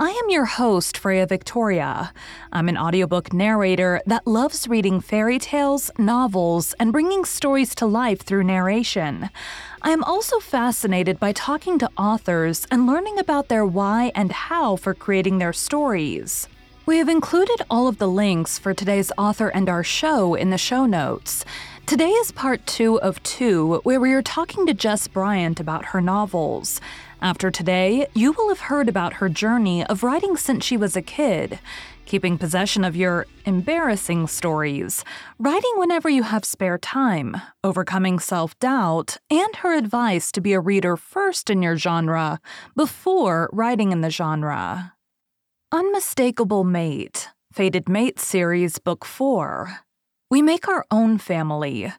I am your host, Freya Victoria. I'm an audiobook narrator that loves reading fairy tales, novels, and bringing stories to life through narration. I am also fascinated by talking to authors and learning about their why and how for creating their stories. We have included all of the links for today's author and our show in the show notes. Today is part two of two, where we are talking to Jess Bryant about her novels. After today, you will have heard about her journey of writing since she was a kid, keeping possession of your embarrassing stories, writing whenever you have spare time, overcoming self doubt, and her advice to be a reader first in your genre before writing in the genre. Unmistakable Mate, Fated Mate Series, Book 4. We make our own family.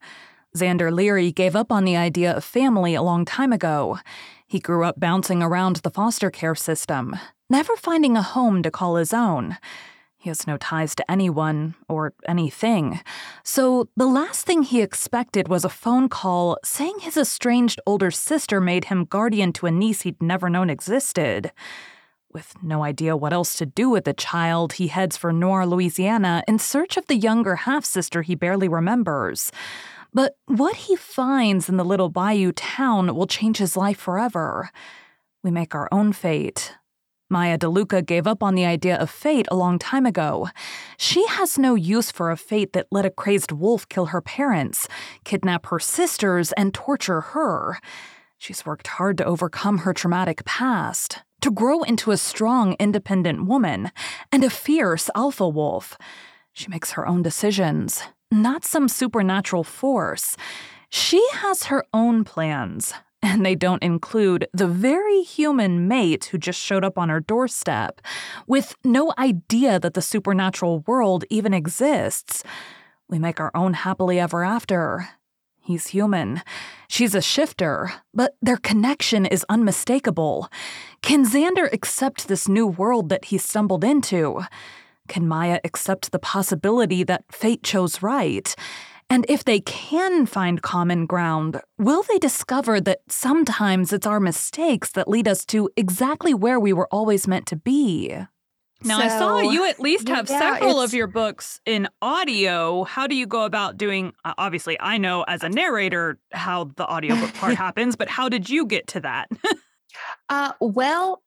Xander Leary gave up on the idea of family a long time ago. He grew up bouncing around the foster care system, never finding a home to call his own. He has no ties to anyone or anything. So the last thing he expected was a phone call saying his estranged older sister made him guardian to a niece he'd never known existed. With no idea what else to do with the child, he heads for Noir, Louisiana in search of the younger half sister he barely remembers. But what he finds in the little bayou town will change his life forever. We make our own fate. Maya DeLuca gave up on the idea of fate a long time ago. She has no use for a fate that let a crazed wolf kill her parents, kidnap her sisters, and torture her. She's worked hard to overcome her traumatic past, to grow into a strong, independent woman and a fierce alpha wolf. She makes her own decisions, not some supernatural force. She has her own plans, and they don't include the very human mate who just showed up on her doorstep, with no idea that the supernatural world even exists. We make our own happily ever after. He's human. She's a shifter, but their connection is unmistakable. Can Xander accept this new world that he stumbled into? Can Maya accept the possibility that fate chose right? And if they can find common ground, will they discover that sometimes it's our mistakes that lead us to exactly where we were always meant to be? Now, so, I saw you at least have yeah, several of your books in audio. How do you go about doing? Uh, obviously, I know as a narrator how the audiobook part happens, but how did you get to that? uh, well,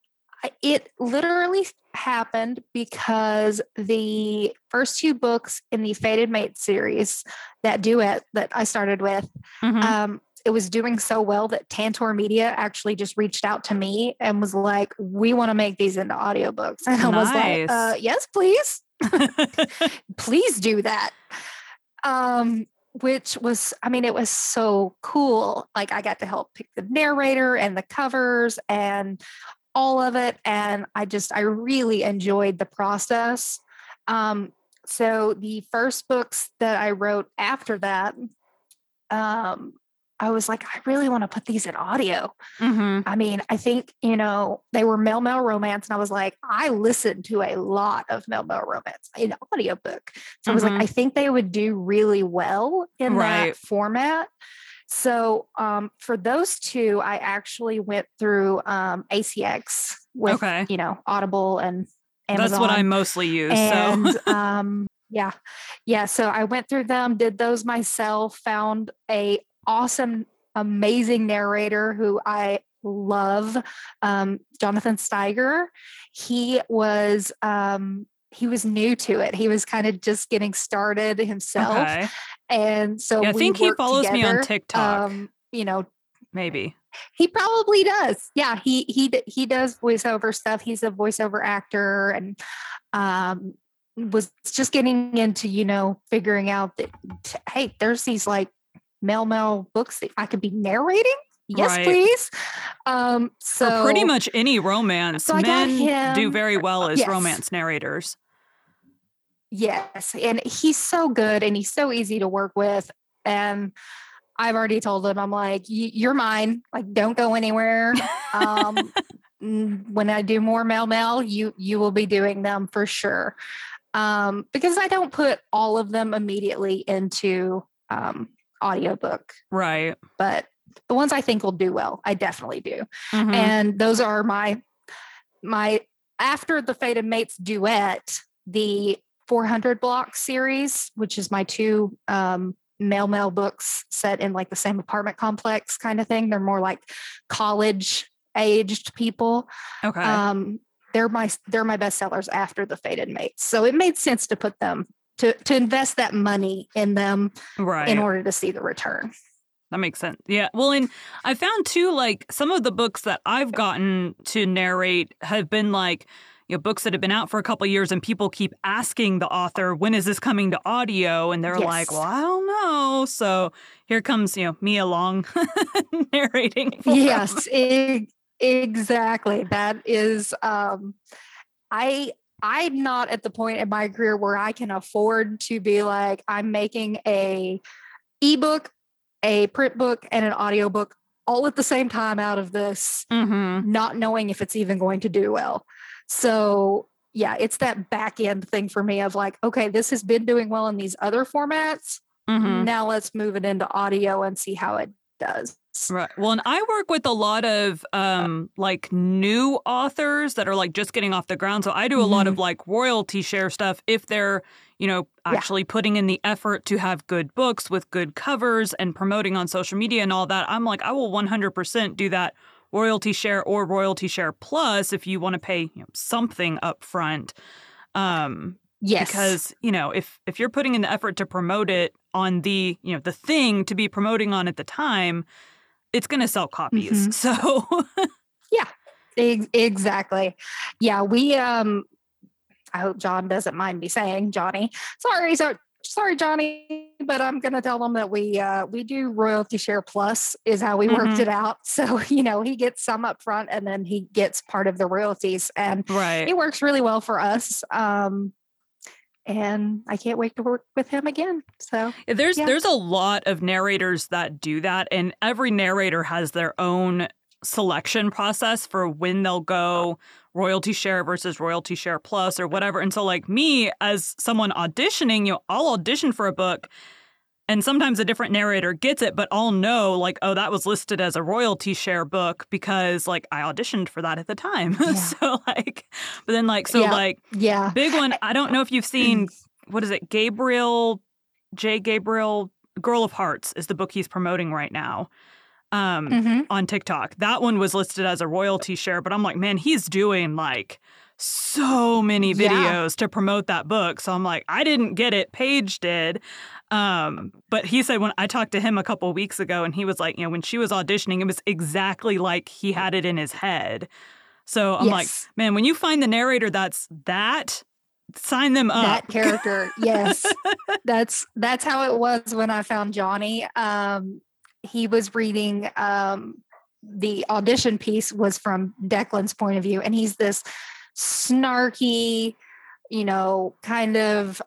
it literally happened because the first two books in the Fated Mate series, that duet that I started with, mm-hmm. um, it was doing so well that Tantor Media actually just reached out to me and was like, "We want to make these into audiobooks." And I nice. was like, uh, "Yes, please, please do that." Um, which was, I mean, it was so cool. Like I got to help pick the narrator and the covers and all of it, and I just I really enjoyed the process. Um, so the first books that I wrote after that um, I was like, I really want to put these in audio. Mm-hmm. I mean, I think, you know, they were male male Romance. And I was like, I listened to a lot of male male Romance in audiobook. So mm-hmm. I was like, mm-hmm. I think they would do really well in right. that format. So um, for those two, I actually went through um, ACX with, okay. you know, Audible and Amazon. That's what I mostly use. And, so. um, yeah. Yeah. So I went through them, did those myself, found a awesome, amazing narrator who I love, um, Jonathan Steiger. He was um, he was new to it. He was kind of just getting started himself, okay. And so yeah, I think he follows together. me on TikTok. Um, you know, maybe he probably does. Yeah, he he he does voiceover stuff. He's a voiceover actor, and um, was just getting into you know figuring out that hey, there's these like male male books that I could be narrating? Yes, right. please. Um, so or pretty much any romance. So Men do very well as yes. romance narrators. Yes, and he's so good and he's so easy to work with. And I've already told him, I'm like, you're mine. Like, don't go anywhere. Um, when I do more male male, you you will be doing them for sure. Um, because I don't put all of them immediately into um, audiobook. Right. But the ones I think will do well, I definitely do. Mm-hmm. And those are my my after the Fated Mates duet, the 400 block series, which is my two um, male male books set in like the same apartment complex kind of thing. They're more like college aged people. Okay. Um, they're my they're my best sellers after the Fated Mates. So it made sense to put them to to invest that money in them right. in order to see the return. That makes sense. Yeah. Well, and I found too, like some of the books that I've gotten to narrate have been like, you know, books that have been out for a couple years and people keep asking the author, when is this coming to audio? And they're yes. like, well, I don't know. So here comes, you know, me along narrating. yes, e- exactly. That is, um, I, I'm not at the point in my career where I can afford to be like, I'm making a ebook, a print book, and an audiobook all at the same time out of this, mm-hmm. not knowing if it's even going to do well. So yeah, it's that back end thing for me of like, okay, this has been doing well in these other formats. Mm-hmm. Now let's move it into audio and see how it does. Right. Well, and I work with a lot of um like new authors that are like just getting off the ground. So I do a mm-hmm. lot of mm-hmm. like royalty share stuff if they're, you know, actually yeah. putting in the effort to have good books with good covers and promoting on social media and all that. I'm like I will 100% do that royalty share or royalty share plus if you want to pay you know, something up front. Um, yes. Because, you know, if if you're putting in the effort to promote it on the, you know, the thing to be promoting on at the time, it's going to sell copies. Mm-hmm. So Yeah. exactly. Yeah, we um I hope John doesn't mind me saying, Johnny. Sorry, so sorry, Johnny, but I'm going to tell them that we uh, we do royalty share plus is how we mm-hmm. worked it out. So you know he gets some up front and then he gets part of the royalties, and right. it works really well for us. Um, and I can't wait to work with him again. So there's yeah. there's a lot of narrators that do that, and every narrator has their own selection process for when they'll go royalty share versus royalty share plus or whatever. And so like me as someone auditioning, you know, I'll audition for a book and sometimes a different narrator gets it, but I'll know like, oh, that was listed as a royalty share book because like I auditioned for that at the time. Yeah. so like but then like so yeah. like yeah. Big one, I don't know if you've seen what is it, Gabriel J. Gabriel Girl of Hearts is the book he's promoting right now um, mm-hmm. on TikTok. That one was listed as a royalty share, but I'm like, man, he's doing like so many videos yeah. to promote that book. So I'm like, I didn't get it. Paige did. Um, but he said when I talked to him a couple weeks ago, and he was like, you know, when she was auditioning, it was exactly like he had it in his head. So I'm yes. like, man, when you find the narrator that's that, sign them up. That character, yes. that's that's how it was when I found Johnny. Um, he was reading um, the audition piece was from Declan's point of view, and he's this snarky, you know, kind of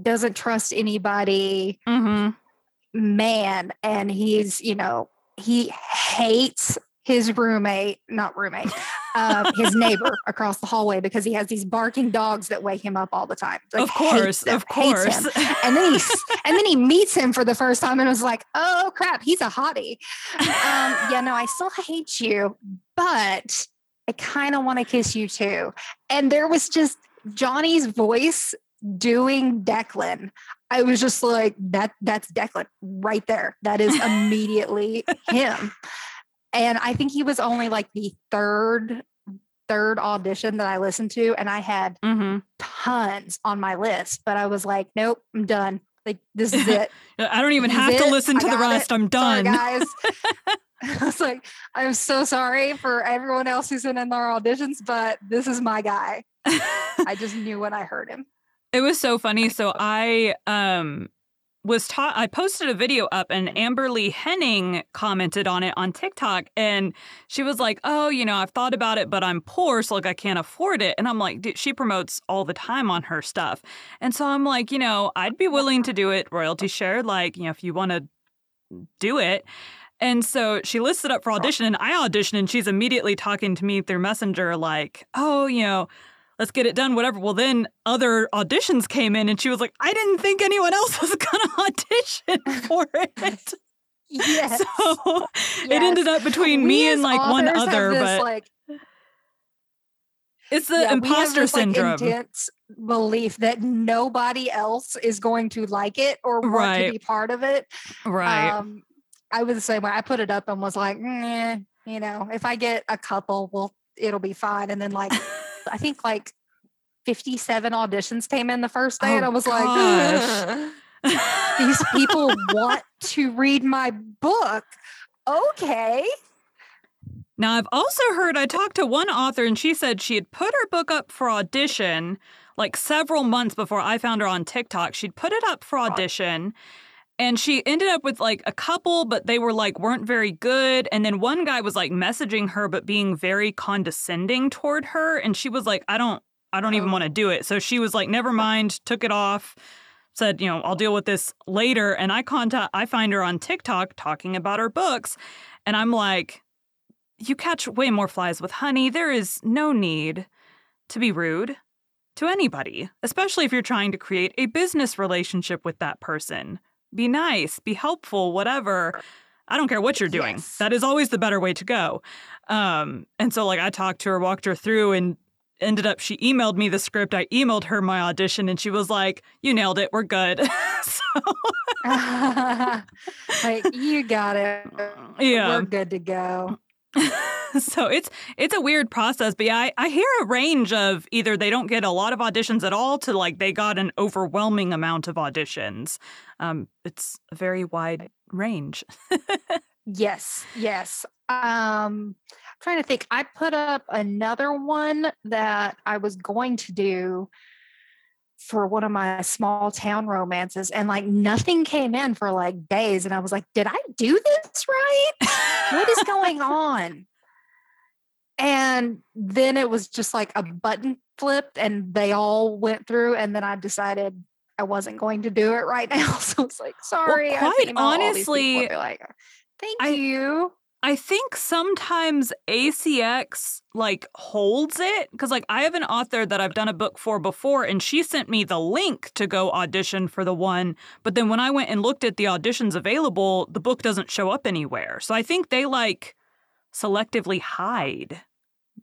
doesn't trust anybody mm-hmm. man, and he's you know he hates his roommate, not roommate, uh, his neighbor across the hallway because he has these barking dogs that wake him up all the time. Like, of course, of course. and then he and then he meets him for the first time and was like, "Oh crap, he's a hottie." Um, yeah, no, I still hate you, but I kind of want to kiss you too. And there was just Johnny's voice doing Declan. I was just like, that that's Declan right there. That is immediately him and I think he was only like the third third audition that I listened to, and I had mm-hmm. tons on my list, but I was like, nope, I'm done. Like this is it. I don't even this have to listen to the rest. It. I'm done, sorry, guys. I was like, I'm so sorry for everyone else who's in our auditions, but this is my guy. I just knew when I heard him. It was so funny. So I um was taught I posted a video up and mm-hmm. Amberly Henning commented on it on TikTok and she was like, "Oh, you know, I've thought about it, but I'm poor, so like I can't afford it." And I'm like, she promotes all the time on her stuff. And so I'm like, you know, I'd be willing to do it royalty share like, you know, if you want to do it. And so she listed up for audition and I auditioned and she's immediately talking to me through Messenger like, "Oh, you know, let's get it done, whatever. Well, then other auditions came in and she was like, I didn't think anyone else was going to audition for it. Yes. So yes. it ended up between we me and like one other, this, but like, it's the yeah, imposter this, like, syndrome. intense belief that nobody else is going to like it or want Right. to be part of it. right. Um, I was the same way. I put it up and was like, you know, if I get a couple, well, it'll be fine. And then like, I think like 57 auditions came in the first day, and Oh, I was gosh. like, these people want to read my book. Okay. Now, I've also heard I talked to one author and she said she had put her book up for audition like several months before I found her on TikTok. She'd put it up for audition and she ended up with like a couple, but they were like weren't very good. And then one guy was like messaging her, but being very condescending toward her. And she was like, I don't, I don't even Oh. want to do it. So she was like, never mind, took it off. Said, you know, I'll deal with this later. And I contact, I find her on TikTok talking about her books. And I'm like, you catch way more flies with honey. There is no need to be rude to anybody, especially if you're trying to create a business relationship with that person. Be nice, be helpful, whatever. I don't care what you're doing. Yes. That is always the better way to go. Um, and so, like, I talked to her, walked her through, and ended up she emailed me the script. I emailed her my audition, and she was like, "You nailed it. We're good." so, like, you got it. yeah. We're good to go. so it's it's a weird process but yeah I, I hear a range of either they don't get a lot of auditions at all to like they got an overwhelming amount of auditions um it's a very wide range Yes, yes. Um, I'm trying to think. I put up another one that I was going to do for one of my small town romances, and like nothing came in for like days. And I was like, did I do this right? What is going on? And then it was just like a button flipped and they all went through. And then I decided I wasn't going to do it right now. So it's like, sorry. I quite email all these people and honestly, like, thank I- you. I think sometimes ACX like holds it because like I have an author that I've done a book for before and she sent me the link to go audition for the one but then when I went and looked at the auditions available the book doesn't show up anywhere. So I think they like selectively hide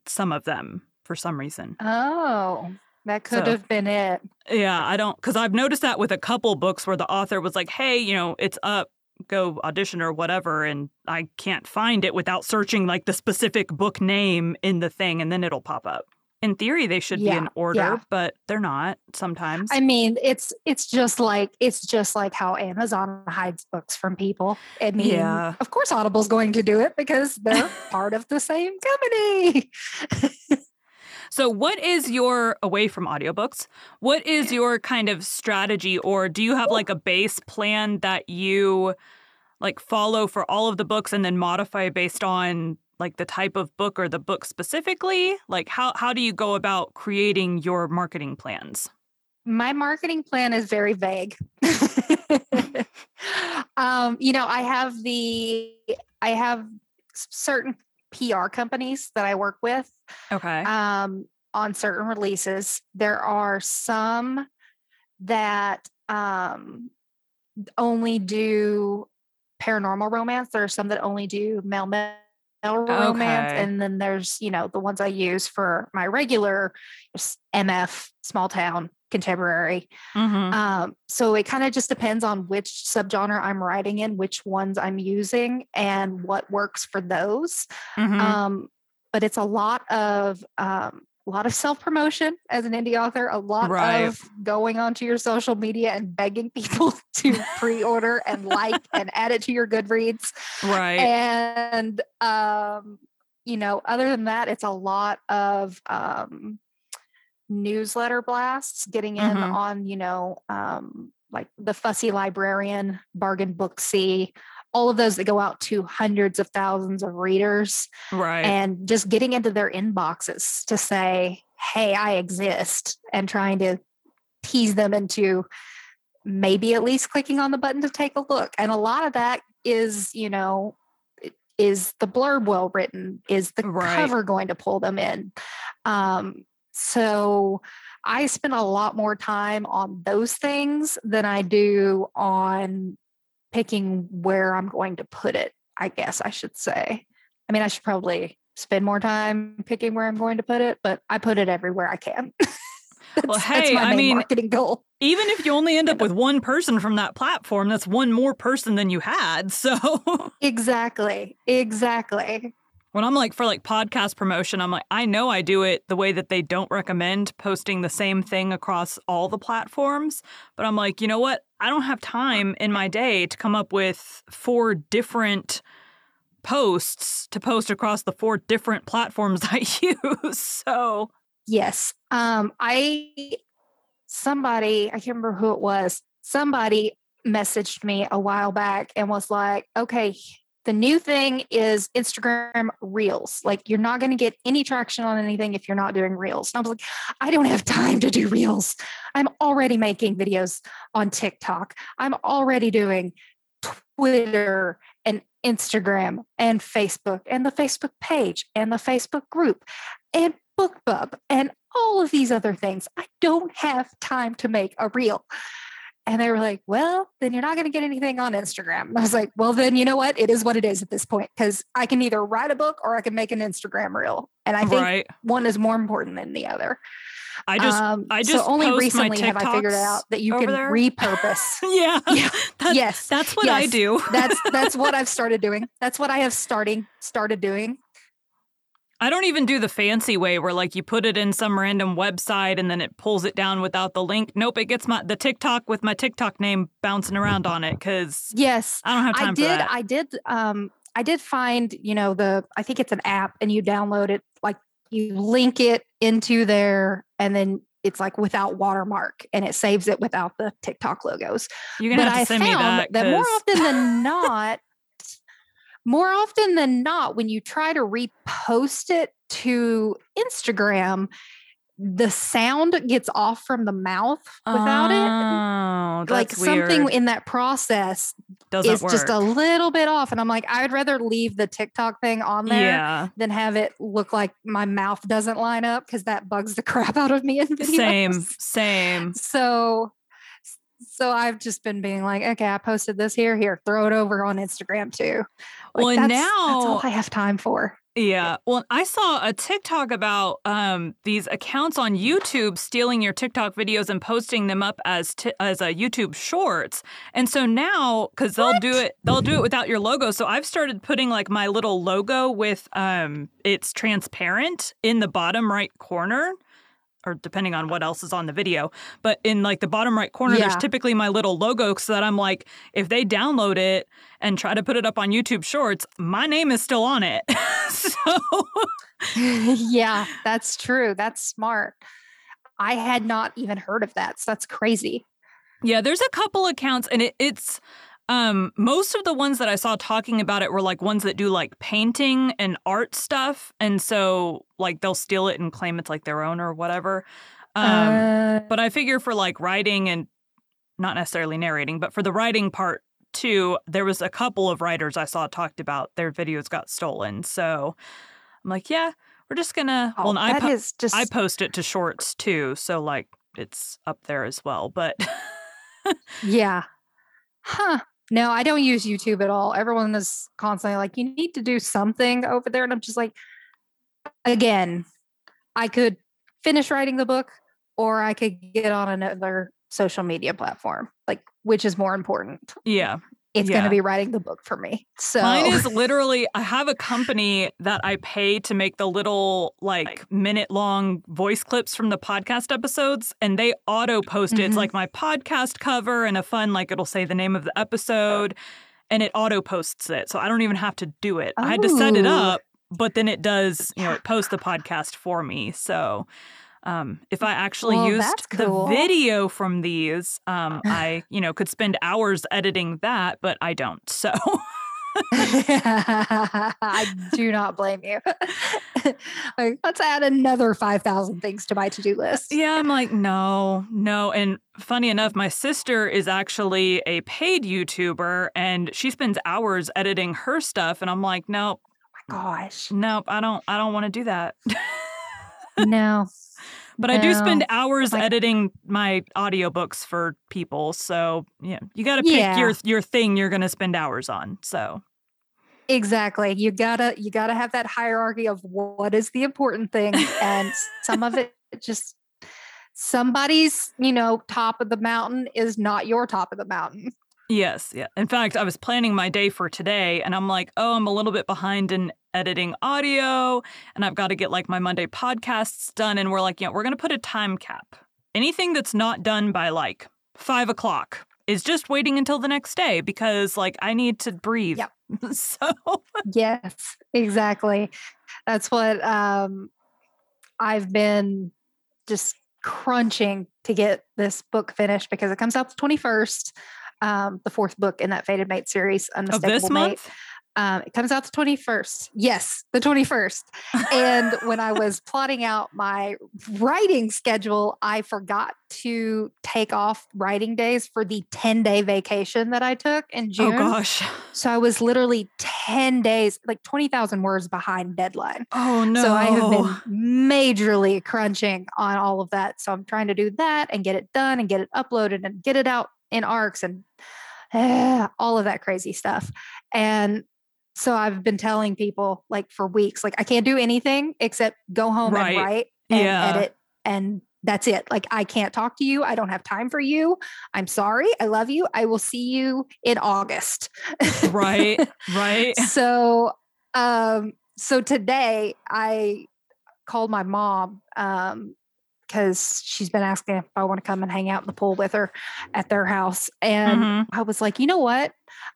some of them for some reason. Oh, that could So- have been it. Yeah, I don't because I've noticed that with a couple books where the author was like, "Hey, you know, it's up, go audition or whatever," and I can't find it without searching like the specific book name in the thing, and then it'll pop up. In theory, they should be in order, yeah. but they're not sometimes. I mean, it's it's just like it's just like how Amazon hides books from people. I mean, Yeah. of course Audible's going to do it because they're part of the same company. So, what is your away from audiobooks? What is your kind of strategy, or do you have like a base plan that you like follow for all of the books and then modify based on like the type of book or the book specifically? Like, how how do you go about creating your marketing plans? My marketing plan is very vague. um, you know, I have the I have certain PR companies that I work with Okay. um, on certain releases. There are some that um, only do paranormal romance. There are some that only do male male romance, Okay. and then there's you know the ones I use for my regular MF small town contemporary. Mhm. Um, so it kind of just depends on which subgenre I'm writing in, which ones I'm using, and what works for those. Mhm. Um, but it's a lot of um, a lot of self promotion as an indie author, a lot Right. of going onto your social media and begging people to pre order and like and add it to your Goodreads. right. And um, you know, other than that, it's a lot of um, newsletter blasts, getting in Mhm. on you know um, like the Fussy Librarian, Bargain Booksy, all of those that go out to hundreds of thousands of readers. Right. And just getting into their inboxes to say, hey, I exist, and trying to tease them into maybe at least clicking on the button to take a look. And a lot of that is, you know, is the blurb well written? Is the Right. cover going to pull them in? Um, so I spend a lot more time on those things than I do on picking where I'm going to put it, I guess I should say. I mean, I should probably spend more time picking where I'm going to put it, but I put it everywhere I can. that's, Well, hey, my I main mean, marketing goal. Even if you only end up with one person from that platform, that's one more person than you had. So Exactly. Exactly. When I'm like for like podcast promotion, I'm like, I know I do it the way that they don't recommend posting the same thing across all the platforms. But I'm like, you know what? I don't have time in my day to come up with four different posts to post across the four different platforms I use. So Yes. Um, I somebody, I can't remember who it was, somebody messaged me a while back and was like, okay, the new thing is Instagram Reels. Like you're not going to get any traction on anything if you're not doing Reels. And I was like, I don't have time to do Reels. I'm already making videos on TikTok. I'm already doing Twitter and Instagram and Facebook and the Facebook page and the Facebook group and BookBub and all of these other things. I don't have time to make a reel. And they were like, well, then you're not going to get anything on Instagram. And I was like, well, then you know what? It is what it is at this point because I can either write a book or I can make an Instagram reel. And I think right. one is more important than the other. I just Um, I so just only recently have I figured out that you can there. repurpose. yeah. Yeah. That's, yes. That's what I do. That's that's what I've started doing. That's what I have starting started doing. I don't even do the fancy way where like you put it in some random website and then it pulls it down without the link. Nope, it gets my the TikTok with my TikTok name bouncing around on it because Yes. I don't have time I for did that. I did um I did find, you know, the I think it's an app and you download it like you link it into there and then it's like without watermark and it saves it without the TikTok logos. You're gonna but have to I send me that. that more often than not, more often than not, when you try to repost it to Instagram, the sound gets off from the mouth without it. Oh, Like something weird. in that process doesn't is work. just a little bit off. And I'm like, I'd rather leave the TikTok thing on there yeah, than have it look like my mouth doesn't line up because that bugs the crap out of me in videos. same, same. So so I've just been being like, okay, I posted this here, here, throw it over on Instagram too. Like, Well, that's, now that's all I have time for. Yeah. Well, I saw a TikTok about um, these accounts on YouTube stealing your TikTok videos and posting them up as t- as a YouTube Shorts. And so now, because they'll do it, they'll do it without your logo. So I've started putting like my little logo with um, it's transparent in the bottom right corner. Or depending on what else is on the video, but in like the bottom right corner, there's typically my little logo so that I'm like, if they download it and try to put it up on YouTube Shorts, my name is still on it. so yeah, that's true. That's smart. I had not even heard of that. So that's crazy. yeah, there's a couple accounts, and it, it's um most of the ones that I saw talking about it were like ones that do like painting and art stuff, and so like they'll steal it and claim it's like their own or whatever. Um, Uh, but I figure for like writing and not necessarily narrating, but for the writing part too, there was a couple of writers I saw talked about their videos got stolen. So I'm like, yeah, we're just gonna. oh, well, and I po- is just I post it to shorts too, so like it's up there as well. But yeah. Huh. No, I don't use YouTube at all. Everyone is constantly like, you need to do something over there. And I'm just like, again, I could finish writing the book or I could get on another social media platform. Like, which is more important? yeah, It's going to be writing the book for me. So mine is literally. I have a company that I pay to make the little like minute long voice clips from the podcast episodes, and they auto post it. It's Mhm. like my podcast cover and a fun like it'll say the name of the episode, and it auto posts it, so I don't even have to do it. I had to set it up, but then it does. You know, it posts the podcast for me. So. Um, if I actually Well, used that's the video from these, um, I you know could spend hours editing that, but I don't. So I do not blame you. like, let's add another 5,000 things to my to do list. yeah, I'm like no, no. And funny enough, my sister is actually a paid YouTuber, and she spends hours editing her stuff, and I'm like, nope, Oh my Gosh. nope, I don't, I don't want to do that. No. But I do spend hours Like- editing my audiobooks for people. So yeah, you got to pick Yeah. your your thing you're going to spend hours on. So Exactly. You gotta you gotta have that hierarchy of what is the important thing. And some of it just somebody's, you know, top of the mountain is not your top of the mountain. yes, yeah. In fact, I was planning my day for today, and I'm like, oh, I'm a little bit behind in editing audio, and I've got to get like my Monday podcasts done. And we're like, yeah, we're going to put a time cap. Anything that's not done by like five o'clock is just waiting until the next day because like I need to breathe. Yep. so Yes, exactly. That's what um I've been just crunching to get this book finished because it comes out the 21st. Um, the fourth book in that Fated Mate series, of Unmistakable this Mate. month. Um, it comes out the 21st. Yes, the 21st. And when I was plotting out my writing schedule, I forgot to take off writing days for the 10 day vacation that I took in June. Oh gosh. So I was literally 10 days, like 20,000 words behind deadline. Oh no. So I have been majorly crunching on all of that. So I'm trying to do that and get it done and get it uploaded and get it out in ARCs and eh, all of that crazy stuff. And so I've been telling people like for weeks, like I can't do anything except go home Right. and write and Yeah. edit and that's it. Like I can't talk to you. I don't have time for you. I'm sorry. I love you. I will see you in August. right, right. so um so today i called my mom um because she's been asking if i want to come and hang out in the pool with her at their house and Mhm. i was like you know what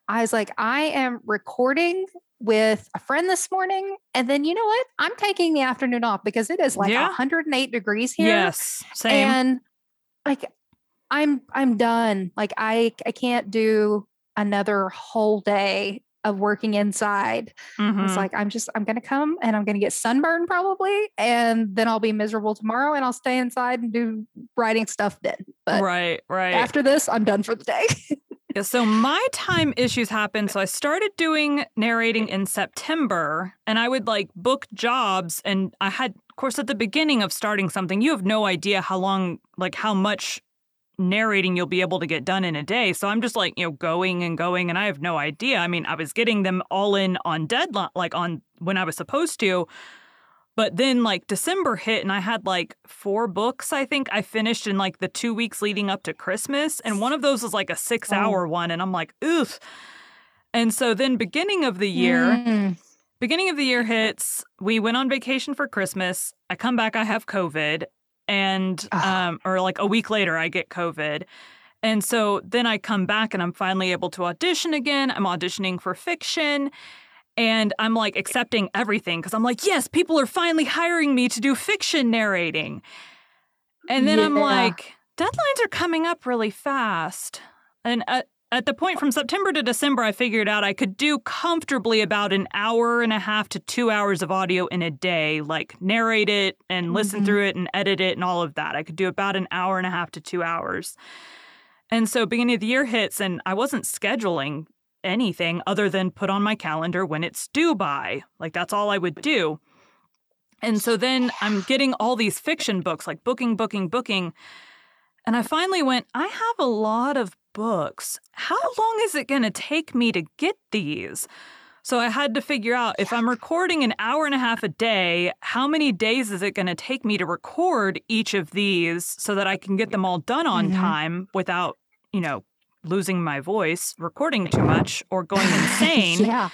i was like i am recording with a friend this morning and then you know what i'm taking the afternoon off because it is like Yeah. 108 degrees here Yes, same. and like i'm i'm done like i i can't do another whole day of working inside Mhm. it's like i'm just i'm gonna come and i'm gonna get sunburned probably and then i'll be miserable tomorrow and i'll stay inside and do writing stuff then but right, right. after this i'm done for the day Yeah, so my time issues happened. So I started doing narrating in September and I would like book jobs. And I had, of course, at the beginning of starting something, you have no idea how long, like how much narrating you'll be able to get done in a day. So I'm just like, you know, going and going and I have no idea. I mean, I was getting them all in on deadline, like on when I was supposed to. But then like December hit and I had like four books, I think I finished in like the two weeks leading up to Christmas. And one of those was like a six hour one. And I'm like, oof. And so then beginning of the year, Mm. beginning of the year hits, we went on vacation for Christmas. I come back, I have COVID. And um, or like a week later I get COVID. And so then I come back and I'm finally able to audition again. I'm auditioning for fiction and I'm like accepting everything because I'm like, yes, people are finally hiring me to do fiction narrating. And then I'm like, deadlines are coming up really fast. And at, at the point from September to December, I figured out I could do comfortably about an hour and a half to two hours of audio in a day, like narrate it and listen Mhm. through it and edit it and all of that. I could do about an hour and a half to two hours. And so beginning of the year hits and I wasn't scheduling anything other than put on my calendar when it's due by. Like that's all I would do. And so then I'm getting all these fiction books, like booking, booking, booking. And I finally went, I have a lot of books. How long is it going to take me to get these? So I had to figure out if I'm recording an hour and a half a day, how many days is it going to take me to record each of these so that I can get them all done on Mhm. time without, you know, losing my voice, recording too much, or going insane. yeah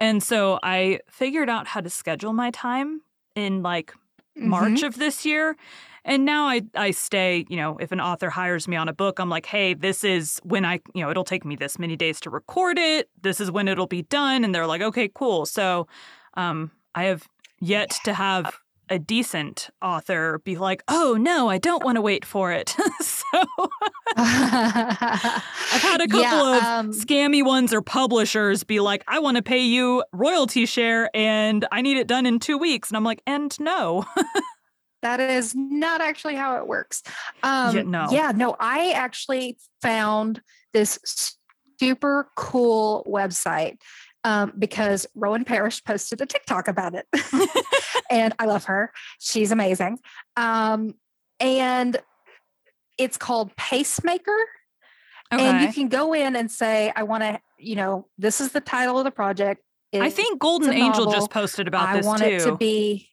And so I figured out how to schedule my time in like March Mhm. of this year. And now I, I stay, you know, if an author hires me on a book, I'm like, hey, this is when I, you know, it'll take me this many days to record it. This is when it'll be done. And they're like, okay, cool. So um, I have yet to have a decent author be like, "Oh no, I don't want to wait for it." so I've had a couple Yeah, of um, scammy ones or publishers be like, "I want to pay you royalty share and I need it done in 2 weeks." And I'm like, "And no." That is not actually how it works. Um, Yeah, no. Yeah, no, I actually found this super cool website um, because Rowan Parrish posted a TikTok about it. and I love her. She's amazing. Um, and it's called Pacemaker. And you can go in and say, I want to, you know, this is the title of the project. I think Golden Angel novel. just posted about I this I want too. it to be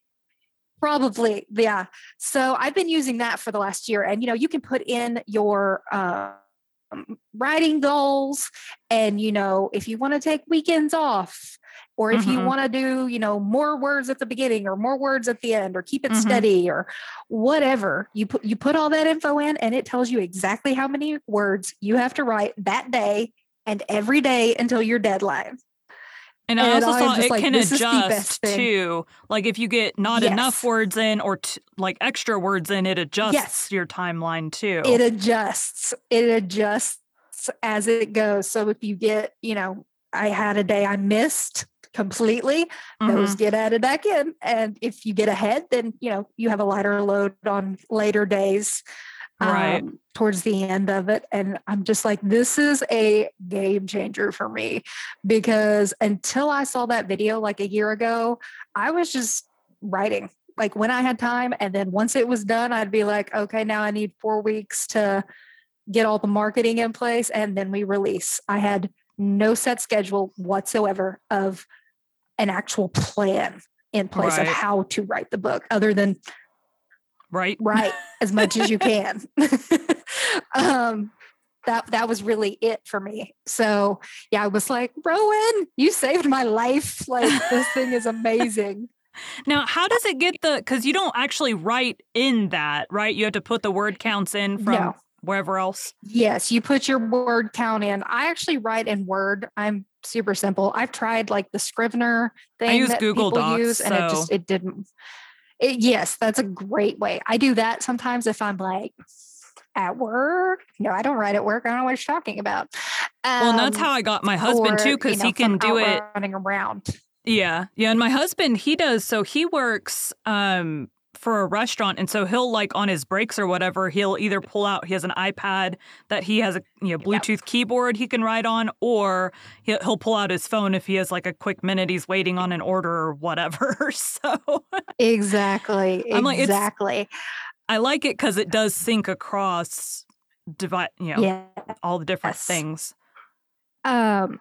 probably yeah. So I've been using that for the last year, and you know you can put in your um, writing goals, and you know if you want to take weekends off, or if you Mhm. want to do you know more words at the beginning or more words at the end, or keep it Mhm. steady or whatever. You put you put all that info in, and it tells you exactly how many words you have to write that day and every day until your deadline. And I And also I'm saw it like, can this is the adjust too. Like if you get not enough words in or t- like extra words in, it adjusts Yes. your timeline too. it adjusts it adjusts as it goes so if you get you know i had a day i missed completely those Mhm. get added back in and if you get ahead then you know you have a lighter load on later days Right. um, towards the end of it and i'm just like this is a game changer for me because until i saw that video like a year ago i was just writing like when i had time and then once it was done i'd be like okay now i need four weeks to get all the marketing in place and then we release i had no set schedule whatsoever of an actual plan in place of how to write the book other than right? Right, as much as you can. um, that that was really it for me. So yeah, I was like, Rowan, you saved my life. Like this thing is amazing. Now, how does it get the? Because you don't actually write in that, right? You have to put the word counts in from No. wherever else. Yes, you put your word count in. I actually write in Word. I'm super simple. I've tried like the Scrivener thing I use that Google people Docs, use, and it just it didn't. It, yes, that's a great way. I do that sometimes if I'm like at work. No, I don't write at work. I don't know what you're talking about. well, and that's Um, how I got my husband or, too, you because know, he can do it. running around. Yeah. Yeah. And my husband, he does. So he works um, for a restaurant. And so he'll, like, on his breaks or whatever, he'll either pull out, he has an iPad that he has a you know, Bluetooth keyboard he can write on, or he'll, he'll pull out his phone if he has, like, a quick minute he's waiting on an order or whatever. so Exactly. I'm like, exactly. I like it because it does sync across, divide, you know, yeah. all the different Yes. things. Um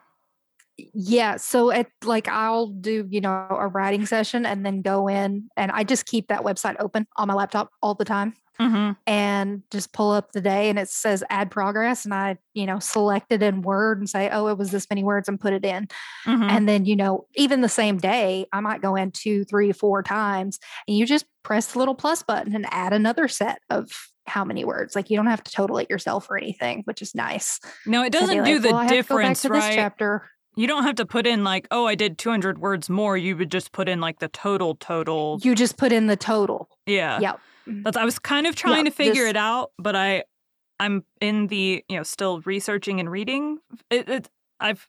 yeah, so it like I'll do, you know, a writing session and then go in and I just keep that website open on my laptop all the time hmm and just pull up the day and it says add progress and I, you know, select it in Word and say, "Oh, it was this many words" and put it in. hmm And then, you know, even the same day, I might go in two, three, four times and you just press the little plus button and add another set of how many words. Like you don't have to total it yourself or anything, which is nice. No, it doesn't like, do the "Well, difference, to this right? chapter. You don't have to put in like, oh, I did 200 words more. You would just put in like the total total. You just put in the total. Yeah. Yep. Mm-hmm. That's I was kind of trying Yeah, to figure just- it out, but I I'm in the, you know, still researching and reading. It, it I've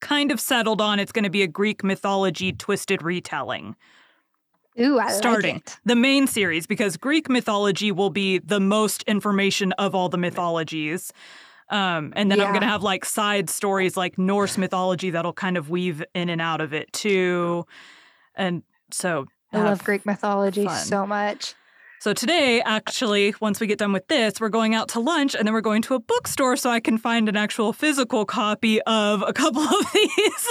kind of settled on it's going to be a Greek mythology twisted retelling. Ooh, I Starting. like it. The main series because Greek mythology will be the most information of all the mythologies. Um, and then I'm going to have like side stories like Norse mythology that'll kind of weave in and out of it too. And so I love Greek mythology fun. so much. So today, actually, once we get done with this, we're going out to lunch and then we're going to a bookstore so I can find an actual physical copy of a couple of these.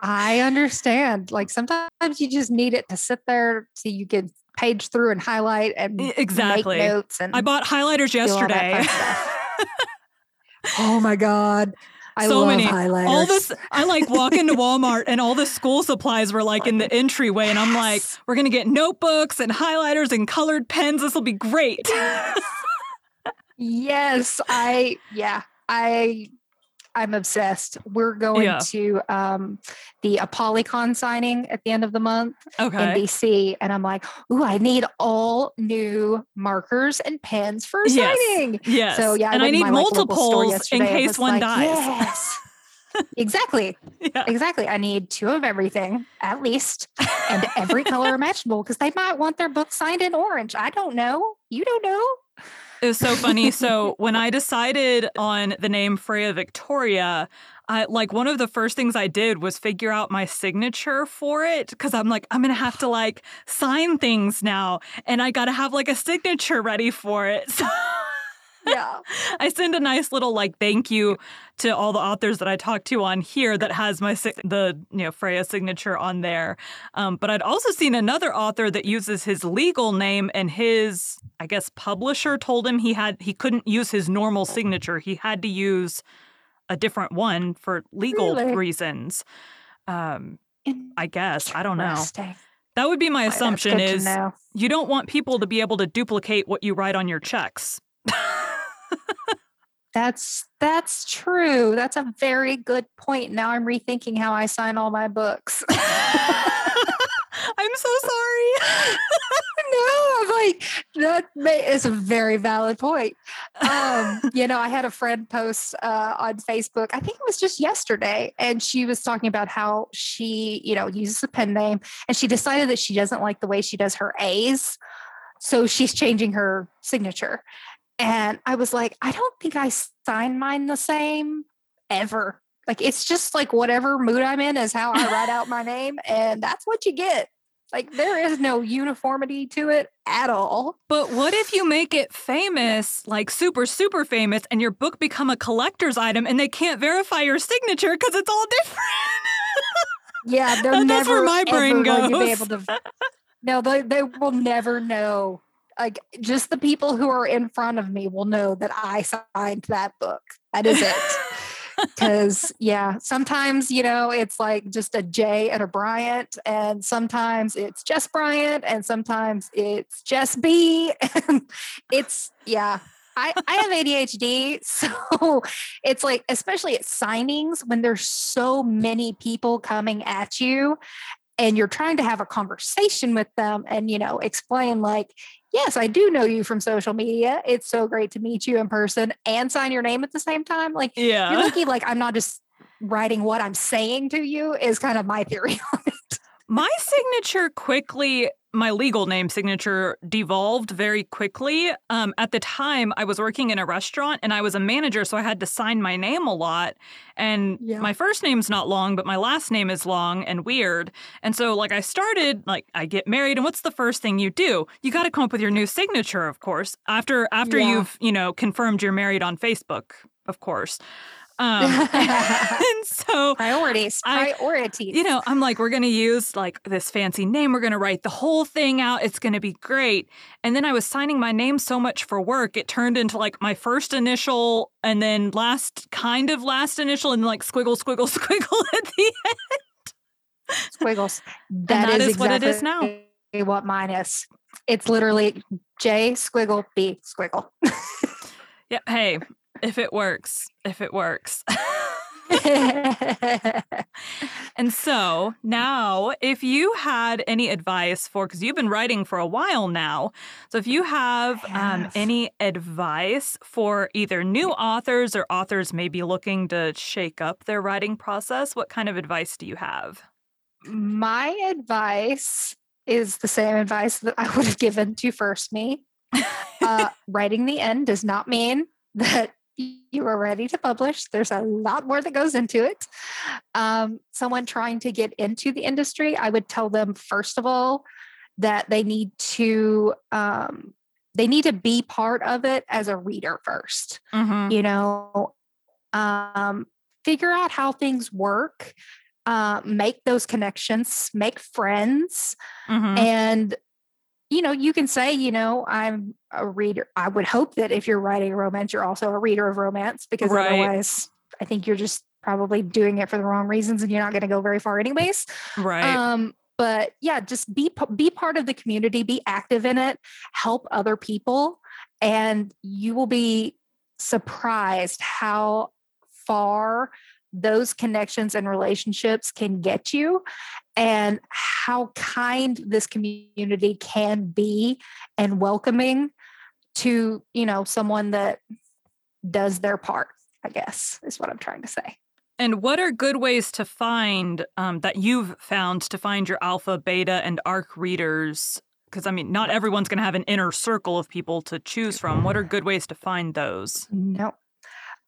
I understand. Like sometimes you just need it to sit there so you can page through and highlight and exactly. make notes and I bought highlighters Do all that yesterday. oh my god. I So love many. highlighters. all this, I like walk into Walmart and all the school supplies were like in the entryway, and I'm like, we're gonna get notebooks and highlighters and colored pens. This will be great. Yes, I yeah, I I'm obsessed. We're going Yeah. to um, the ApollyCon signing at the end of the month in Okay. DC, and I'm like, ooh, I need all new markers and pens for Yes. signing. Yes. So yeah, and I to need my, like, multiples in case one like, dies. Yes. exactly. Yeah. Exactly. I need two of everything at least, and every color imaginable because they might want their book signed in orange. I don't know. You don't know. It was so funny. So when I decided on the name Freya Victoria, I like one of the first things I did was figure out my signature for it because I'm like, I'm gonna have to like sign things now, and I gotta have like a signature ready for it. So Yeah. I send a nice little like thank you to all the authors that I talked to on here that has my the you know Freya signature on there. Um, but I'd also seen another author that uses his legal name and his I guess publisher told him he had he couldn't use his normal signature. He had to use a different one for legal Really? reasons. Um, I guess I don't know. That would be my assumption is you don't want people to be able to duplicate what you write on your checks. That's that's true. That's a very good point. Now I'm rethinking how I sign all my books. I'm so sorry. no, I'm like that ma- is a very valid point. Um, you know, I had a friend post uh, on Facebook. I think it was just yesterday, and she was talking about how she, you know, uses a pen name, and she decided that she doesn't like the way she does her A's, so she's changing her signature. And I was like, I don't think I sign mine the same ever. Like it's just like whatever mood I'm in is how I write out my name, and that's what you get. Like there is no uniformity to it at all. But what if you make it famous, like super, super famous, and your book become a collector's item and they can't verify your signature because it's all different? Yeah, they're That's never where my brain to be goes. able to. No, they they will never know. Like just the people who are in front of me will know that I signed that book. That is it. Because yeah, sometimes you know it's like just a J and a Bryant, and sometimes it's just Bryant, and sometimes it's just B. It's yeah. I, I have ADHD, so it's like, especially at signings, when there's so many people coming at you and you're trying to have a conversation with them and, you know, explain, like, yes, I do know you from social media. It's so great to meet you in person and sign your name at the same time. Like, yeah you're lucky, like, I'm not just writing what I'm saying to you, is kind of my theory on it. My signature quickly, my legal name signature devolved very quickly. Um, at the time, I was working in a restaurant and I was a manager, so I had to sign my name a lot. And Yeah. my first name's not long, but my last name is long and weird. And so, like, I started, like, I get married, and what's the first thing you do? You got to come up with your new signature, of course. After after Yeah. you've you know confirmed you're married on Facebook, of course. Um, and so Priorities, I- priorities. you know, I'm like, we're going to use like this fancy name. We're going to write the whole thing out. It's going to be great. And then I was signing my name so much for work, it turned into like my first initial and then last kind of last initial and like squiggle, squiggle, squiggle at the end. squiggles. that that is, is what it is now. What mine is. It's literally J squiggle B squiggle. Yeah. Hey, if it works, if it works. And so now, if you had any advice for, because you've been writing for a while now, so if you have, um, any advice for either new authors or authors maybe looking to shake up their writing process, what kind of advice do you have? My advice is the same advice that I would have given to first me. Uh, writing the end does not mean that you are ready to publish. There's a lot more that goes into it. Um, someone trying to get into the industry, I would tell them first of all that they need to um, they need to be part of it as a reader first. Mm-hmm. you know um, figure out how things work uh, make those connections make friends Mm-hmm. and you know you can say you know i'm a reader i would hope that if you're writing a romance you're also a reader of romance because Right. otherwise i think you're just probably doing it for the wrong reasons and you're not going to go very far anyways right. um but yeah just be be part of the community be active in it help other people and you will be surprised how far those connections and relationships can get you and how kind this community can be and welcoming to you know someone that does their part i guess is what i'm trying to say. And what are good ways to find um, that you've found to find your alpha beta and arc readers? Because i mean not everyone's going to have an inner circle of people to choose from. What are good ways to find those? No.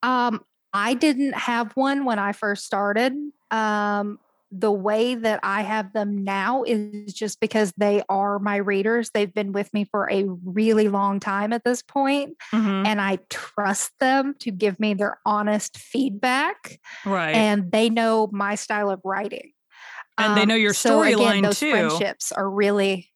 Um, i didn't have one when i first started. Um, the way that I have them now is just because they are my readers. They've been with me for a really long time at this point, mm-hmm. and I trust them to give me their honest feedback. Right. And they know my style of writing. And um, they know your storyline so those too. Friendships are really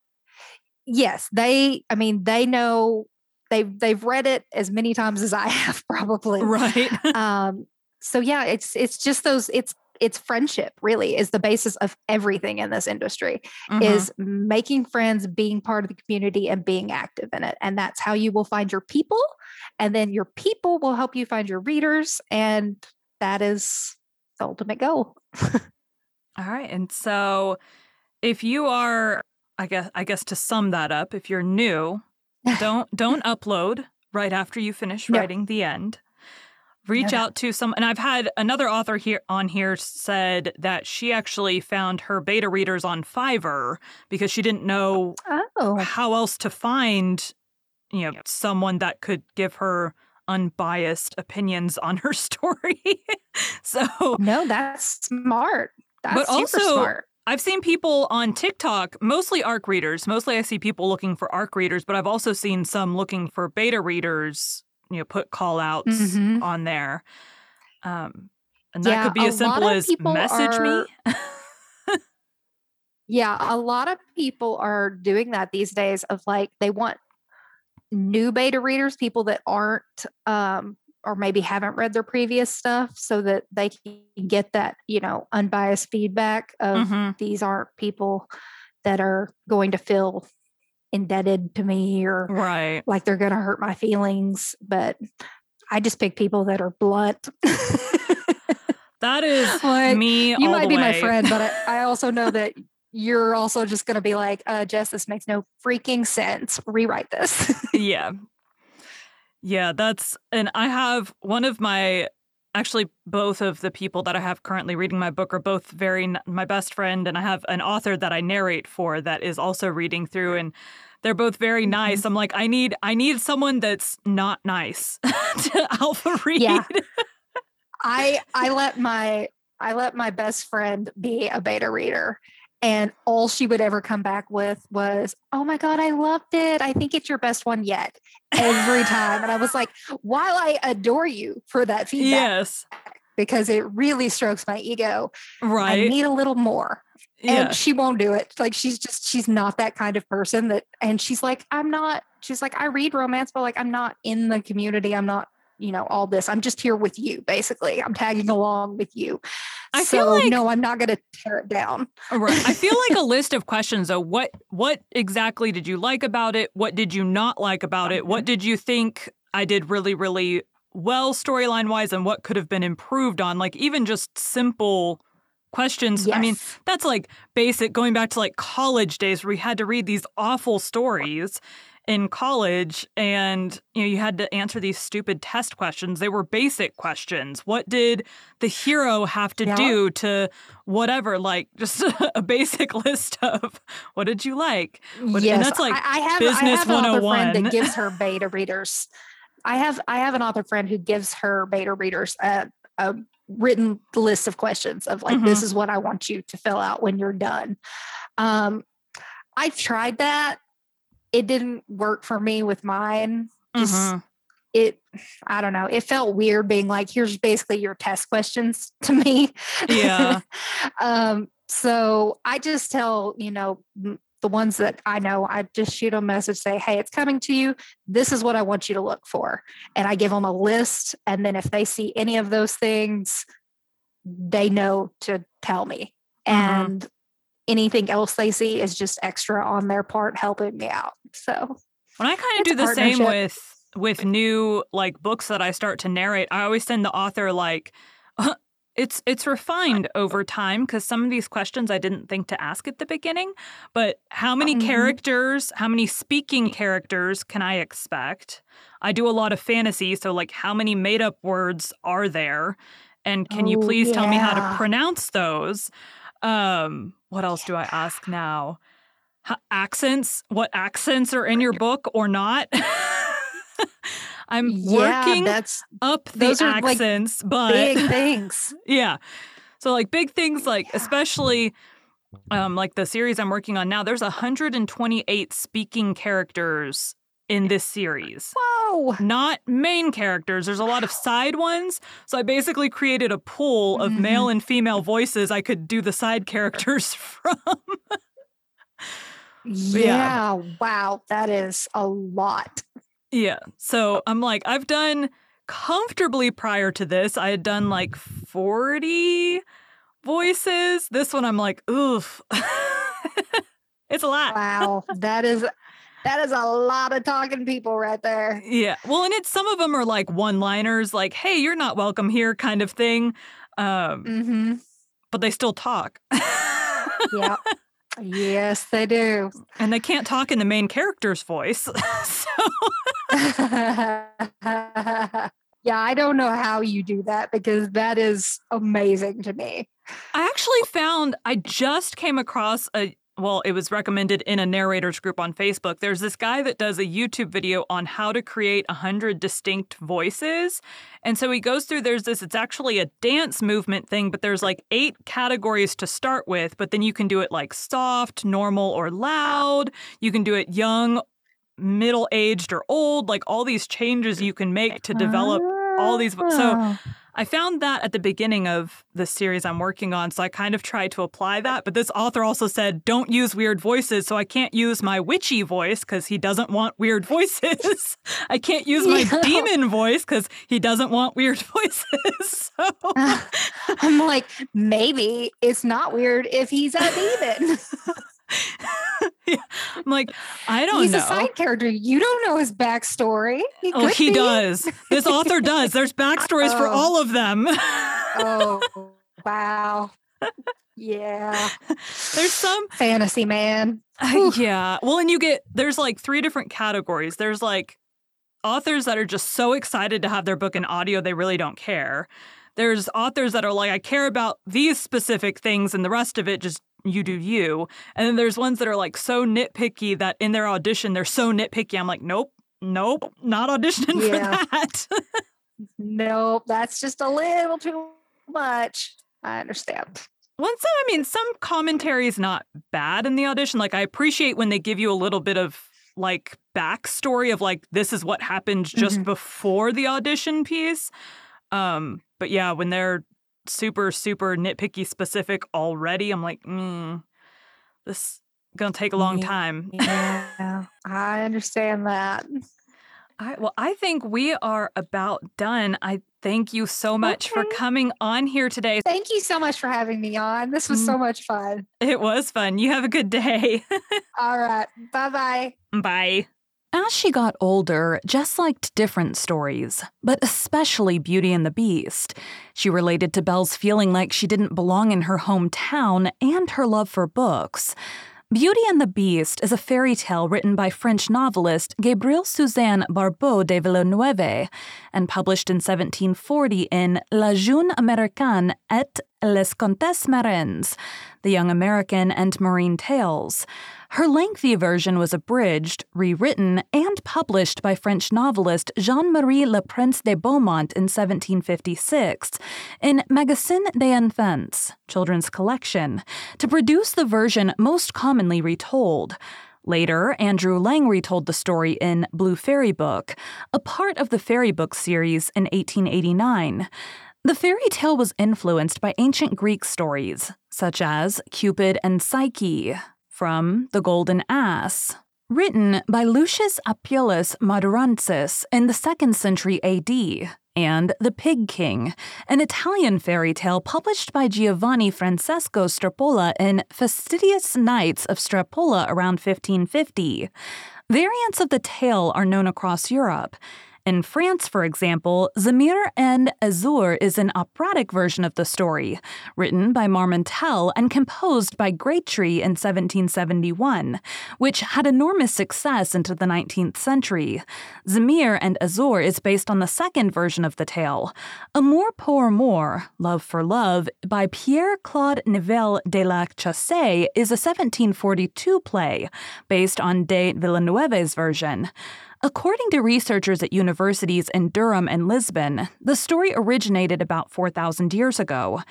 yes, they I mean they know they've they've read it as many times as I have probably. Right. um so yeah, it's it's just those it's it's friendship really is the basis of everything in this industry mm-hmm. is making friends being part of the community and being active in it and that's how you will find your people and then your people will help you find your readers and that is the ultimate goal. All right and so if you are i guess i guess to sum that up if you're new don't don't upload right after you finish writing the end reach yeah. out to some and i've had another author here on here said that she actually found her beta readers on fiverr because she didn't know oh. how else to find you know someone that could give her unbiased opinions on her story so no that's smart that's but also smart. I've seen people on TikTok, mostly ARC readers. Mostly I see people looking for ARC readers, but I've also seen some looking for beta readers you know put call outs mm-hmm. on there um and that yeah, could be as simple as message are, me yeah a lot of people are doing that these days of like they want new beta readers people that aren't um or maybe haven't read their previous stuff so that they can get that you know unbiased feedback of mm-hmm. these aren't people that are going to feel indebted to me or right. like they're going to hurt my feelings. But I just pick people that are blunt. that is like, me. You might be way. my friend, but I, I also know that you're also just going to be like, uh, Jess, this makes no freaking sense. Rewrite this. yeah. Yeah, that's, and I have one of my actually both of the people that I have currently reading my book are both very my best friend and I have an author that I narrate for that is also reading through and they're both very mm-hmm. nice. I'm like I need I need someone that's not nice to alpha read. Yeah. I I let my I let my best friend be a beta reader and all she would ever come back with was, Oh my God, I loved it. I think it's your best one yet. Every time. And I was like, While I adore you for that feedback, yes, because it really strokes my ego, right? I need a little more. Yeah. And she won't do it. Like she's just, she's not that kind of person that, and she's like, I'm not, she's like, I read romance, but like, I'm not in the community. I'm not you know all this i'm just here with you basically i'm tagging along with you I so, feel like no, I'm not going to tear it down. right. I feel like a list of questions though. What what exactly did you like about it? What did you not like about it? What did you think I did really really well storyline wise and what could have been improved on? Like even just simple questions. Yes. I mean, that's like basic going back to like college days where we had to read these awful stories in college and you know you had to answer these stupid test questions they were basic questions what did the hero have to yeah. do to whatever like just a basic list of what did you like what, yes. and that's like I, I have, business I have 101 friend that gives her beta readers i have i have an author friend who gives her beta readers a, a written list of questions of like mm-hmm. this is what i want you to fill out when you're done um i've tried that it didn't work for me with mine. Just mm-hmm. it, I don't know. It felt weird being like, here's basically your test questions to me. Yeah. um, so I just tell, you know, the ones that I know, I just shoot a message, say, Hey, it's coming to you. This is what I want you to look for. And I give them a list. And then if they see any of those things, they know to tell me. Mm-hmm. And anything else they see is just extra on their part helping me out. So when I kind of do the same with with new like books that I start to narrate, I always send the author like it's it's refined over time because some of these questions I didn't think to ask at the beginning. But how many Mhm. characters, how many speaking characters can I expect? I do a lot of fantasy, so like how many made up words are there? And can you Oh, please tell me how to pronounce those? Um, what else do I ask now? H- accents? What accents are in your book or not? I'm yeah, working that's up the those like, accents, but big things. yeah. So like big things like Yeah. especially um like the series I'm working on now, there's 128 speaking characters in this series. Whoa. Not main characters. There's a lot of side ones. So I basically created a pool of Mhm. male and female voices I could do the side characters from. Yeah. Wow. That is a lot. Yeah. So I'm like, I've done comfortably prior to this, I had done like 40 voices. This one, I'm like, oof. it's a lot. Wow. that is that is a lot of talking people right there. Yeah. Well, and it's some of them are like one liners, like, hey, you're not welcome here kind of thing. Um, Mm-hmm. but they still talk. Yeah. yes, they do. and they can't talk in the main character's voice. so yeah, I don't know how you do that because that is amazing to me. I actually found I just came across a well, it was recommended in a narrators group on Facebook. There's this guy that does a YouTube video on how to create 100 distinct voices. And so he goes through there's this it's actually a dance movement thing, but there's like eight categories to start with, but then you can do it like soft, normal or loud. You can do it young, middle-aged or old, like all these changes you can make to develop all these so. I found that at the beginning of the series I'm working on, so I kind of tried to apply that. But this author also said, don't use weird voices, so I can't use my witchy voice because he doesn't want weird voices. I can't use my Yeah. demon voice because he doesn't want weird voices. So I'm like, maybe it's not weird if he's a demon. I'm like, I don't he's know. He's a side character. You don't know his backstory. He oh, he be. does. This author does. There's backstories for Oh. all of them. Oh, wow. Yeah. There's some Fantasy man. Uh, yeah. Well, and you get there's like three different categories. There's like authors that are just so excited to have their book in audio they really don't care. There's authors that are like I care about these specific things and the rest of it just you do you. And then there's ones that are like so nitpicky that in their audition they're so nitpicky. I'm like, "Nope. Nope. Not auditioning Yeah. for that." Nope. That's just a little too much. I understand. One some I mean, some commentary is not bad in the audition. Like I appreciate when they give you a little bit of like backstory of like this is what happened just Mhm. before the audition piece. Um, but yeah, when they're super super nitpicky specific already, I'm like, mm, this gonna take a long time. Yeah. I understand that. All right, well, I think we are about done. I thank you so much for coming on here today. Thank you so much for having me on. This was so much fun. It was fun. You have a good day. All right. Bye bye bye. As she got older, Jess liked different stories, but especially Beauty and the Beast. She related to Belle's feeling like she didn't belong in her hometown and her love for books. Beauty and the Beast is a fairy tale written by French novelist Gabrielle Suzanne Barbot de Villeneuve and published in 1740 in La Jeune Américaine et les Contes Marins, The Young American and Marine Tales. Her lengthy version was abridged, rewritten, and published by French novelist Jean Marie Le Prince de Beaumont in 1756 in Magazine des Enfants, children's collection, to produce the version most commonly retold. Later, Andrew Lang retold the story in Blue Fairy Book, a part of the Fairy Book series in 1889. The fairy tale was influenced by ancient Greek stories, such as Cupid and Psyche, from The Golden Ass, written by Lucius Appius Madurensis in the 2nd century AD, and The Pig King, an Italian fairy tale published by Giovanni Francesco Strapola in Fastidious Nights of Strapola around 1550. Variants of the tale are known across Europe, In France, for example, Zamir and Azur is an operatic version of the story, written by Marmontel and composed by Grétry in 1771, which had enormous success into the 19th century. Zamir and Azur is based on the second version of the tale, Amour pour Amour, Love for Love, by Pierre Claude Nivelle de la Chaussée, is a 1742 play based on de Villeneuve's version. According to researchers at universities in Durham and Lisbon, the story originated about 4,000 years ago.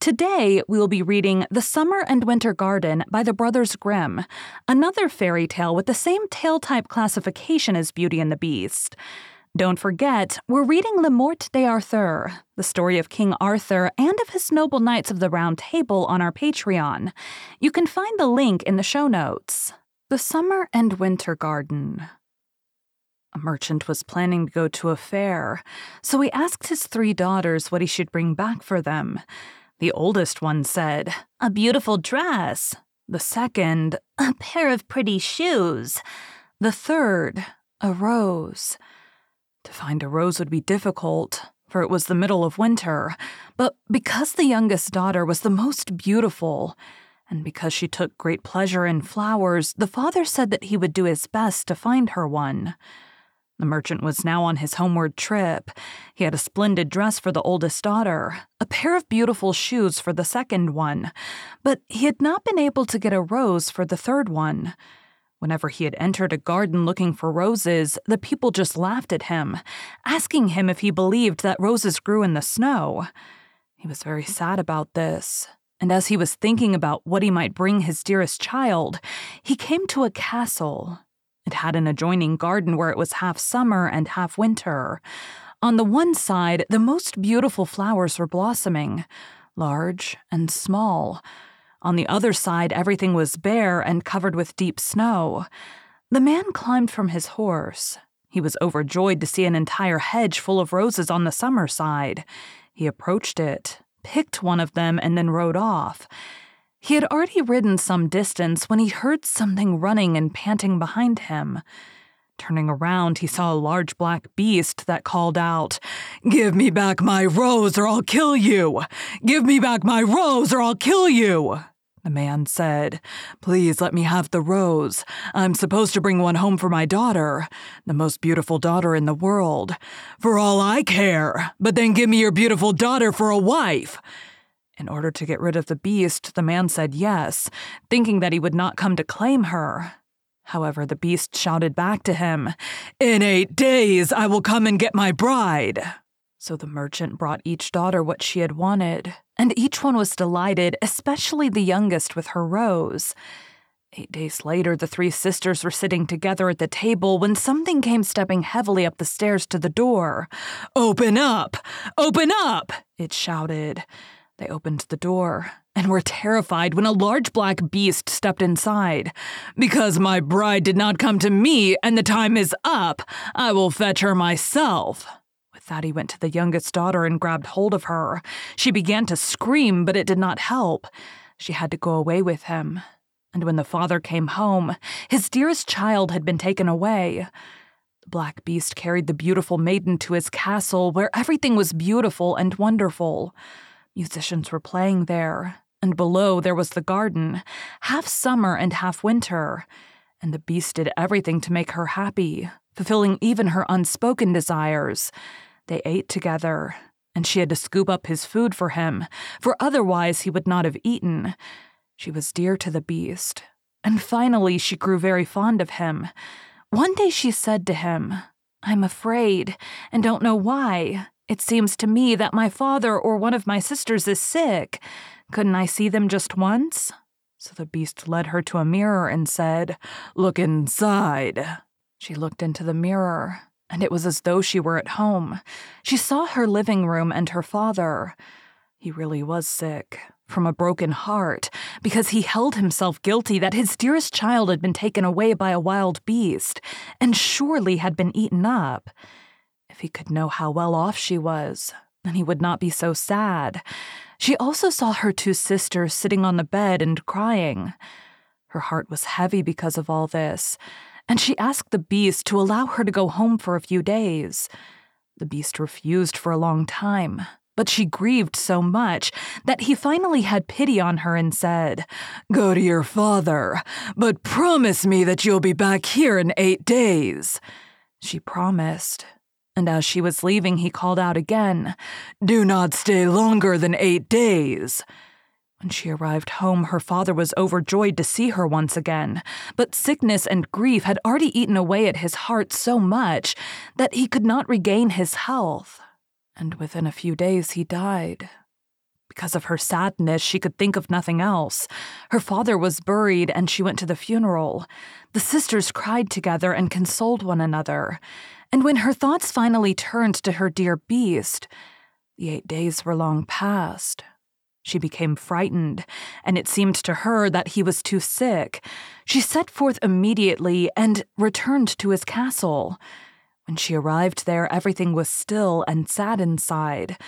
Today, we will be reading The Summer and Winter Garden by the Brothers Grimm, another fairy tale with the same tale type classification as Beauty and the Beast. Don't forget, we're reading Le Morte d'Arthur, the story of King Arthur and of his noble knights of the Round Table on our Patreon. You can find the link in the show notes. The Summer and Winter Garden a merchant was planning to go to a fair, so he asked his three daughters what he should bring back for them. The oldest one said, A beautiful dress. The second, A pair of pretty shoes. The third, a rose. To find a rose would be difficult, for it was the middle of winter, but because the youngest daughter was the most beautiful, and because she took great pleasure in flowers, the father said that he would do his best to find her one. The merchant was now on his homeward trip. He had a splendid dress for the oldest daughter, a pair of beautiful shoes for the second one, but he had not been able to get a rose for the third one. Whenever he had entered a garden looking for roses, the people just laughed at him, asking him if he believed that roses grew in the snow. He was very sad about this, and as he was thinking about what he might bring his dearest child, he came to a castle it had an adjoining garden where it was half summer and half winter. On the one side, the most beautiful flowers were blossoming, large and small. On the other side, everything was bare and covered with deep snow. The man climbed from his horse. He was overjoyed to see an entire hedge full of roses on the summer side. He approached it, picked one of them, and then rode off. He had already ridden some distance when he heard something running and panting behind him. Turning around, he saw a large black beast that called out, Give me back my rose or I'll kill you! Give me back my rose or I'll kill you! The man said, Please let me have the rose. I'm supposed to bring one home for my daughter, the most beautiful daughter in the world. For all I care, but then give me your beautiful daughter for a wife. In order to get rid of the beast, the man said yes, thinking that he would not come to claim her. However, the beast shouted back to him, In eight days I will come and get my bride. So the merchant brought each daughter what she had wanted, and each one was delighted, especially the youngest with her rose. Eight days later, the three sisters were sitting together at the table when something came stepping heavily up the stairs to the door. Open up! Open up! It shouted. They opened the door and were terrified when a large black beast stepped inside. Because my bride did not come to me and the time is up, I will fetch her myself. With that, he went to the youngest daughter and grabbed hold of her. She began to scream, but it did not help. She had to go away with him. And when the father came home, his dearest child had been taken away. The black beast carried the beautiful maiden to his castle, where everything was beautiful and wonderful. Musicians were playing there, and below there was the garden, half summer and half winter. And the beast did everything to make her happy, fulfilling even her unspoken desires. They ate together, and she had to scoop up his food for him, for otherwise he would not have eaten. She was dear to the beast, and finally she grew very fond of him. One day she said to him, I'm afraid, and don't know why. It seems to me that my father or one of my sisters is sick. Couldn't I see them just once? So the beast led her to a mirror and said, Look inside. She looked into the mirror, and it was as though she were at home. She saw her living room and her father. He really was sick, from a broken heart, because he held himself guilty that his dearest child had been taken away by a wild beast, and surely had been eaten up. He could know how well off she was, then he would not be so sad. She also saw her two sisters sitting on the bed and crying. Her heart was heavy because of all this, and she asked the beast to allow her to go home for a few days. The beast refused for a long time, but she grieved so much that he finally had pity on her and said, Go to your father, but promise me that you'll be back here in eight days. She promised, and as she was leaving, he called out again, Do not stay longer than eight days. When she arrived home, her father was overjoyed to see her once again, but sickness and grief had already eaten away at his heart so much that he could not regain his health, and within a few days he died. Because of her sadness, she could think of nothing else. Her father was buried, and she went to the funeral. The sisters cried together and consoled one another. And when her thoughts finally turned to her dear beast, the eight days were long past. She became frightened, and it seemed to her that he was too sick. She set forth immediately and returned to his castle. When she arrived there, everything was still and sad inside.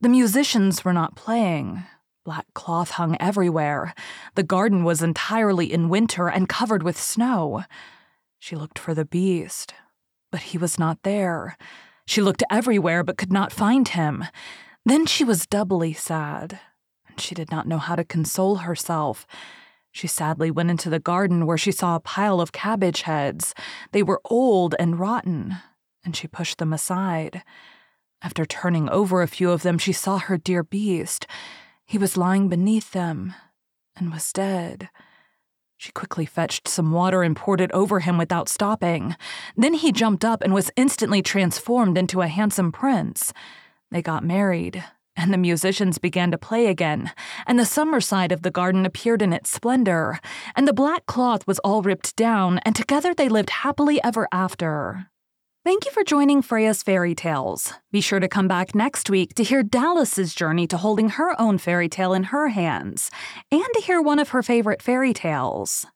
The musicians were not playing. Black cloth hung everywhere. The garden was entirely in winter and covered with snow. She looked for the beast, but he was not there. She looked everywhere but could not find him. Then she was doubly sad and she did not know how to console herself. She sadly went into the garden where she saw a pile of cabbage heads. They were old and rotten, and she pushed them aside. After turning over a few of them, she saw her dear beast. He was lying beneath them and was dead. She quickly fetched some water and poured it over him without stopping. Then he jumped up and was instantly transformed into a handsome prince. They got married, and the musicians began to play again, and the summer side of the garden appeared in its splendor, and the black cloth was all ripped down, and together they lived happily ever after. Thank you for joining Freya's Fairy Tales. Be sure to come back next week to hear Dallas's journey to holding her own fairy tale in her hands, and to hear one of her favorite fairy tales.